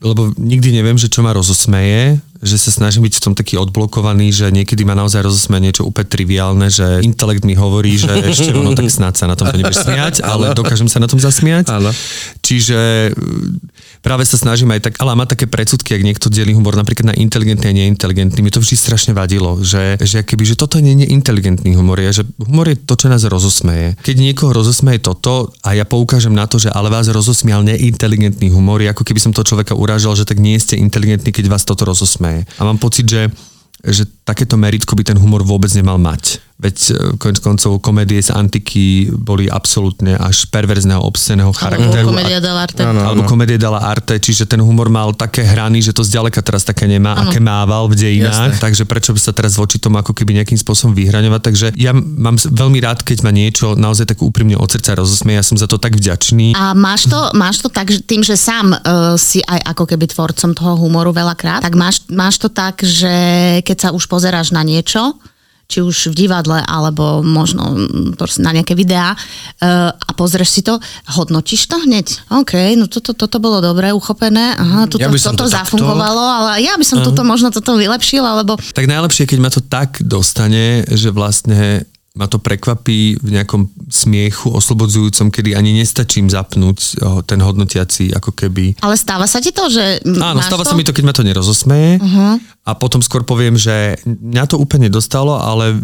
lebo nikdy neviem, že čo ma rozosmeje, že sa snažím byť v tom taký odblokovaný, že niekedy ma naozaj rozosmeje niečo úplne triviálne, že intelekt mi hovorí, že [laughs] ešte ono tak snad sa na tom nebudeš smiať, [laughs] ale dokážem sa na tom zasmiať.
Áno.
Čiže e, práve sa snažím aj tak, ale má také predsudky, ak niekto delí humor napríklad na inteligentný a neinteligentný. Mi to vždy strašne vadilo, že, že keby, že toto nie je inteligentný humor, je, že humor je to, čo nás rozosmeje. Keď niekoho rozosmeje toto a ja poukážem na to, že ale vás rozosmial neinteligentný humor, je ako keby som to človeka urážal, že tak nie ste inteligentní, keď vás toto rozosmeje. A mám pocit, že že takéto meritko by ten humor vôbec nemal mať. Veď e, konec koncov komédie z antiky boli absolútne až perverzného, obsceného charakteru.
Alebo komedia dell'arte.
Áno.
Alebo komédie dala arte, čiže ten humor mal také hrany, že to zďaleka teraz také nemá,
Áno.
aké mával v dejinách,
Jasné.
takže prečo by sa teraz voči tomu ako keby nejakým spôsobom vyhraňovať. Takže ja mám veľmi rád, keď ma niečo naozaj tak úprimne od srdca rozosmie, ja som za to tak vďačný.
A máš to, máš to tak, že tým, že sám uh, si aj ako keby tvorcom toho humoru veľakrát, tak máš, máš to tak, že keď sa už pozeráš na niečo, či už v divadle, alebo možno mm, na nejaké videá uh, a pozrieš si to, hodnotíš to hneď. OK, no toto, toto bolo dobre uchopené, aha, toto,
Ja by som
toto
to takto-
zafungovalo, ale ja by som toto možno toto vylepšil, alebo
Tak najlepšie, keď ma to tak dostane, že vlastne ma to prekvapí v nejakom smiechu oslobodzujúcom, kedy ani nestačím zapnúť ten hodnotiaci ako keby
ale stáva sa ti to, že
Áno, stáva
to?
sa mi to, keď ma to nerozosmeje uh-huh. a potom skôr poviem, že mňa to úplne dostalo, ale,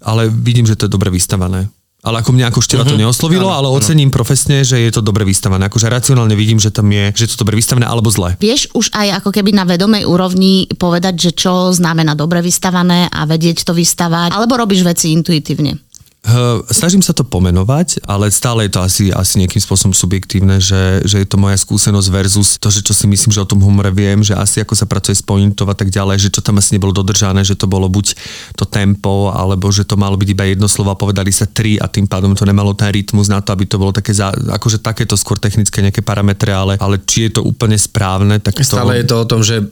ale vidím, že to je dobre vystavané. Ale ako mňa ako števa uh-huh. to neoslovilo, ale ocením profesne, že je to dobre vystavané. Akože racionálne vidím, že tam je, že je to dobre vystavené alebo zle.
Vieš už aj ako keby na vedomej úrovni povedať, že čo znamená dobre vystavané a vedieť to vystavať, alebo robíš veci intuitívne?
Uh, snažím sa to pomenovať, ale stále je to asi, asi nejakým spôsobom subjektívne, že, že je to moja skúsenosť versus to, že čo si myslím, že o tom humore viem, že asi ako sa pracuje s pointov a tak ďalej, že čo tam asi nebolo dodržané, že to bolo buď to tempo, alebo že to malo byť iba jedno slovo a povedali sa tri a tým pádom to nemalo ten rytmus na to, aby to bolo také, za, akože takéto skôr technické nejaké parametre, ale, ale či je to úplne správne, tak to...
Stále je to o tom, že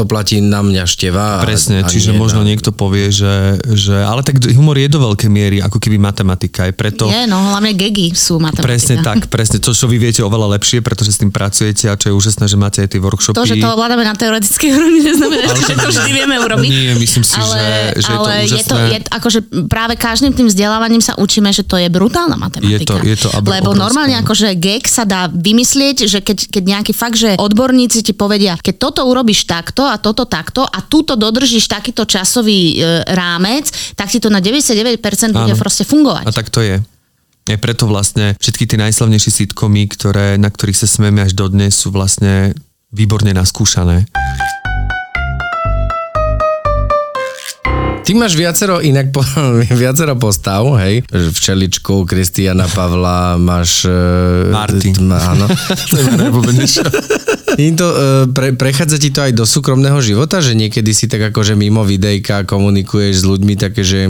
to platí na mňa števa. a-
Presne,
a
čiže
nie
možno
na-
niekto povie, že, že... Ale tak humor je do veľkej miery ako keby matematika. Aj preto...
Je, no hlavne gegy sú matematika.
Presne tak, presne. To, čo vy viete oveľa lepšie, pretože s tým pracujete a čo je úžasné, že máte aj tie workshopy.
To, že to ovládame na teoretickej úrovni, [laughs] neznamená, že to vždy vieme urobiť.
Nie, myslím si,
ale,
že, že
ale
je to
je to,
úžasné.
je, akože práve každým tým vzdelávaním sa učíme, že to je brutálna matematika.
Je to- je to
Lebo
obrovská.
normálne akože gag sa dá vymyslieť, že keď, keď nejaký fakt, že odborníci ti povedia, keď toto urobíš takto a toto takto a túto dodržíš takýto časový e, rámec, tak ti to na 99% bude
Áno.
proste fungovať.
A tak to je. Aj preto vlastne všetky tie najslavnejšie sitcomy, ktoré, na ktorých sa smieme až dodnes, sú vlastne výborne naskúšané.
Ty máš viacero inak po, [laughs] viacero postav, hej? Včeličku, Kristiana Pavla, máš... e,
Marty.
t- Áno. [laughs] [laughs]
To je najobľúbenejšie.
Je to, e, pre, prechádza ti to aj do súkromného života, že niekedy si tak akože mimo videjka komunikuješ s ľuďmi také, že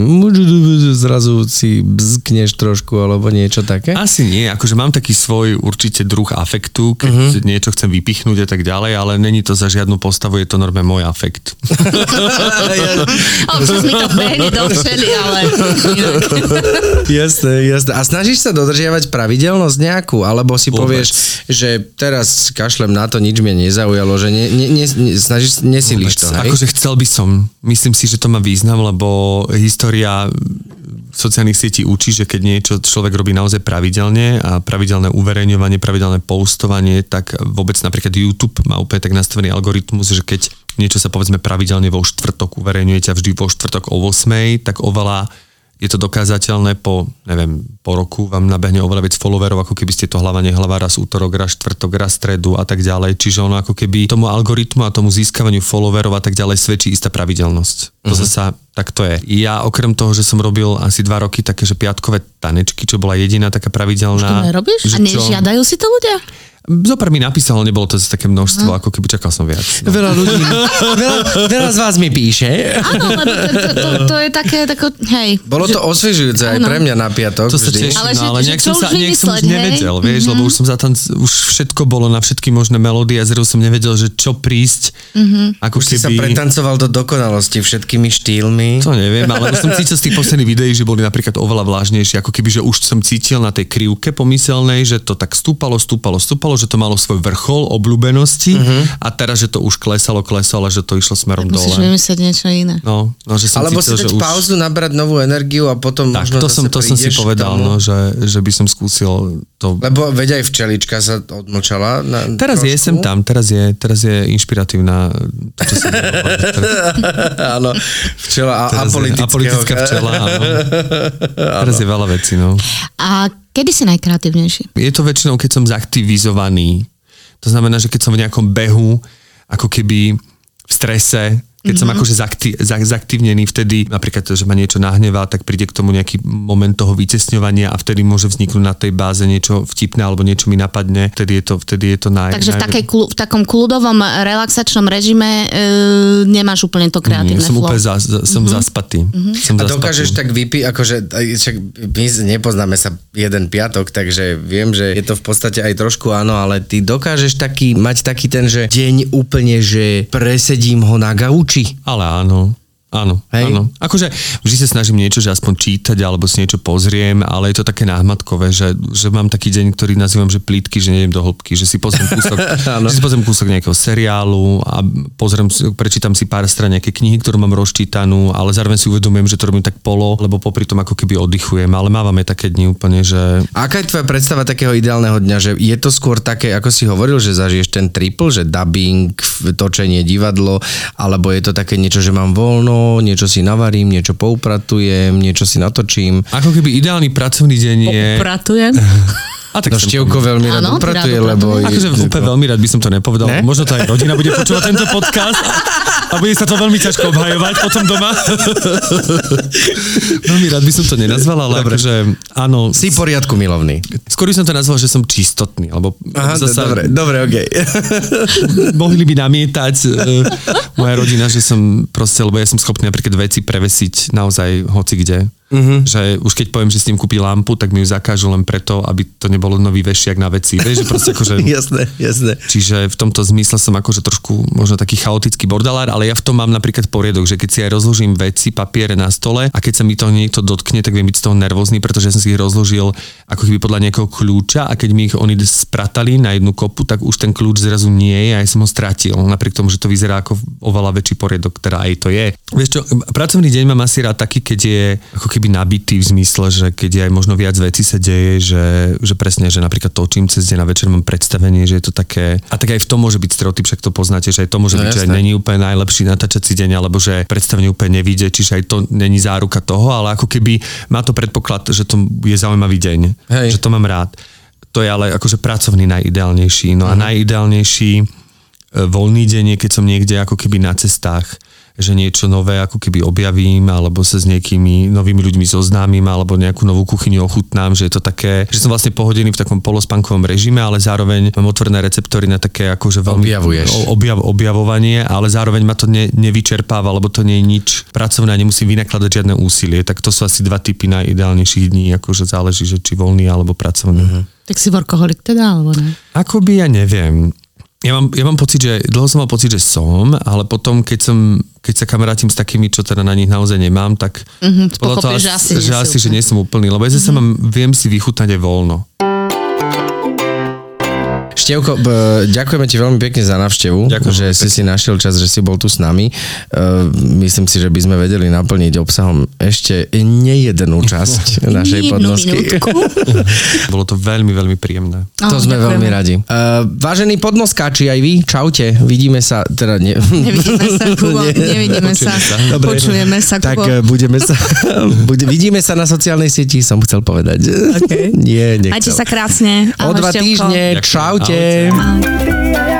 zrazu si bzkneš trošku alebo niečo také?
Asi nie, akože mám taký svoj určite druh afektu, keď uh-huh. niečo chcem vypichnúť a tak ďalej, ale není to za žiadnu postavu, je to normálne môj afekt.
Občas mi to behne do včely, ale inak.
jasné, jasné. A snažíš sa dodržiavať pravidelnosť nejakú? Alebo si
Vôbec.
povieš, že teraz kašlem na to, nič mi nezaujalo, že ne, ne, ne, ne, snažíš, nesilíš to, hej?
Akože chcel by som, myslím si, že to má význam, lebo história sociálnych sietí učí, že keď niečo človek robí naozaj pravidelne a pravidelné uverejňovanie, pravidelné postovanie, tak vôbec napríklad YouTube má úplne tak nastavený algoritmus, že keď niečo sa povedzme pravidelne vo štvrtok uverejňujete a vždy vo štvrtok o 8, tak oveľa je to dokázateľné po, neviem, po roku vám nabehne oveľa viac followerov, ako keby ste to hlava nehlava raz útorok, raz štvrtok, raz stredu a tak ďalej. Čiže ono ako keby tomu algoritmu a tomu získavaniu followerov a tak ďalej svedčí istá pravidelnosť. To uh-huh. zasa tak to je. Ja okrem toho, že som robil asi dva roky také, že piatkové tanečky, čo bola jediná taká pravidelná.
To nerobíš?
že
A nežiadajú si to ľudia?
Zopár mi napísal, ale nebolo to zase také množstvo, ako keby čakal som viac. No.
Veľa ľudí, veľa, veľa z vás mi píše.
Áno, lebo to, to, to, to je také, tako, hej.
Bolo to osviežujúce aj pre mňa na piatok.
To sa teším,
Ale že-
no, ale nejak som,
už
sa, nejak som už
hej?
nevedel, vieš, mm-hmm. lebo už som za tam, už všetko bolo na všetky možné melódie a zrazu som nevedel, že čo prísť. Mm-hmm. Ako
Už si sa
keby...
pretancoval do dokonalosti všetkými štýlmi.
To neviem, ale už som cítil z tých posledných videí, že boli napríklad oveľa vlážnejšie, ako keby, že už som cítil na tej krivke pomyselnej, že to tak stúpalo, stúpalo, stúpalo, že to malo svoj vrchol obľúbenosti uh-huh. a teraz, že to už klesalo, klesalo, že to išlo smerom
Musíš
dole.
vymyslieť niečo iné.
No, no, že som
Alebo si
cítil,
dať
že už...
pauzu, nabrať novú energiu a potom
Tak,
možno
to som, to som si povedal,
tomu.
no, že, že by som skúsil to...
Lebo veď aj včelička sa odmlčala. Na,
Teraz je,
trošku.
sem tam, teraz je, teraz je inšpiratívna to, čo som [laughs]
Áno, včela a
teraz je
apolitického.
apolitická včela, áno. [laughs] Teraz je veľa vecí, no.
A kedy si najkreatívnejší?
Je to väčšinou, keď som zaktivizovaný. To znamená, že keď som v nejakom behu, ako keby v strese, keď mm-hmm. som akože zakti- za- zaktivnený vtedy, napríklad, že ma niečo nahnevá, tak príde k tomu nejaký moment toho vytesňovania a vtedy môže vzniknúť na tej báze niečo vtipné alebo niečo mi napadne. Vtedy je to, vtedy je to naj...
Takže v, takej, v takom kľudovom, relaxačnom režime e, nemáš úplne to kreatívne
Nie, som
flow.
úplne za, za, som mm-hmm. zaspatý. Mm-hmm. Som
A
zaspatý.
dokážeš tak vypiť, akože však my nepoznáme sa jeden piatok, takže viem, že je to v podstate aj trošku áno, ale ty dokážeš taký, mať taký ten, že deň úplne, že presedím ho na gauči.
Ale áno. Áno,
Hej.
áno. Akože vždy sa snažím niečo, že aspoň čítať alebo si niečo pozriem, ale je to také náhmatkové, že, že mám taký deň, ktorý nazývam, že plítky, že nejdem do hĺbky, že si pozriem kúsok, [laughs] že si pozriem kúsok nejakého seriálu a pozriem, prečítam si pár strán nejaké knihy, ktorú mám rozčítanú, ale zároveň si uvedomujem, že to robím tak polo, lebo popri tom ako keby oddychujem, ale mávame také dni úplne, že
aká je tvoja predstava takého ideálneho dňa, že je to skôr také, ako si hovoril, že zažiješ ten triple, že dubbing, točenie, divadlo, alebo je to také niečo, že mám voľno, niečo si navarím, niečo poupratujem, niečo si natočím.
ako keby ideálny pracovný deň je...
Pratujem. [laughs]
A tak
No Števko veľmi rád
Áno,
upratuje,
rád
lebo...
upratuje.
Akože úplne veľmi rád by som to nepovedal.
Ne?
Možno to aj rodina bude počúvať tento podcast a, a bude sa to veľmi ťažko obhajovať potom doma. [laughs] veľmi rád by som to nenazval, ale
Dobre.
akože áno,
Si poriadku milovný.
skôr by som to nazval, že som čistotný, lebo
Aha,
zasa
dobre, dobre, okej. [laughs]
mohli by namietať e, moja rodina, že som proste, lebo ja som schopný napríklad veci prevesiť naozaj hoci kde. Uh-huh. Že už keď poviem, že s tým kúpi lampu, tak mi ju zakážu len preto, aby to nebolo nový vešiak na veci. Vieš, že proste akože... [laughs]
jasné, jasné.
Čiže v tomto zmysle som akože trošku možno taký chaotický bordalár, ale ja v tom mám napríklad poriadok, že keď si aj rozložím veci, papiere na stole a keď sa mi to niekto dotkne, tak viem byť z toho nervózny, pretože som si ich rozložil ako keby podľa nejakého kľúča a keď mi ich oni spratali na jednu kopu, tak už ten kľúč zrazu nie je a ja som ho stratil. Napriek tomu, že to vyzerá ako oveľa väčší poriadok, teda aj to je. Vieš čo, pracovný deň mám asi rád taký, keď je ako keby nabitý v zmysle, že keď aj možno viac vecí sa deje, že, že presne, že napríklad točím cez deň a večer mám predstavenie, že je to také, a tak aj v tom môže byť stereotyp, však to poznáte, že aj to môže
No
byť, že aj
jasné.
není úplne najlepší natáčací deň, alebo že predstavne úplne nevíde, čiže aj to není záruka toho, ale ako keby má to predpoklad, že to je zaujímavý deň,
Hej.
že to mám rád. To je ale akože pracovný najideálnejší. No a najideálnejší e, voľný deň je, keď som niekde ako keby na cestách, že niečo nové ako keby objavím, alebo sa s niekými novými ľuďmi zoznámim, alebo nejakú novú kuchyňu ochutnám, že je to také, že som vlastne pohodený v takom polospankovom režime, ale zároveň mám otvorené receptory na také akože veľmi
Objavuješ.
objav, objavovanie, ale zároveň ma to ne, nevyčerpáva, lebo to nie je nič pracovné a nemusím vynakladať žiadne úsilie. Tak to sú asi dva typy najideálnejších dní, akože záleží, že či voľný alebo pracovný. Uh-huh.
Tak si workoholik teda, alebo ne?
Akoby ja neviem. Ja mám, ja mám pocit, že dlho som mal pocit, že som, ale potom, keď som, keď sa kamarátim s takými, čo teda na nich naozaj nemám, tak
Mhm,
bolo
pochopíš, že asi
že,
si
asi, že nie som úplný, lebo ja zase mám, viem si vychutnať aj voľno.
Števko, b- ďakujeme ti veľmi pekne za návštevu,
Ďakujem
že si si našiel čas, že si bol tu s nami. Uh, myslím si, že by sme vedeli naplniť obsahom ešte nejednú časť [laughs] našej
Jednu
podnosky. [laughs]
Bolo to veľmi, veľmi príjemné.
To sme
ďakujeme.
veľmi radi. Uh, vážení podnoskáči, aj vy, čaute, vidíme sa, teda nie. [laughs]
Nevidíme sa, Kubo,
Nie.
nevidíme sa.
Počujeme sa.
Dobre.
Počujeme sa,
Tak
Kubo.
eh, budeme sa, bude, vidíme sa na sociálnej sieti, som chcel povedať.
Okay.
Nie, nechcel.
Majte sa krásne.
O dva týždne, čaute.
game.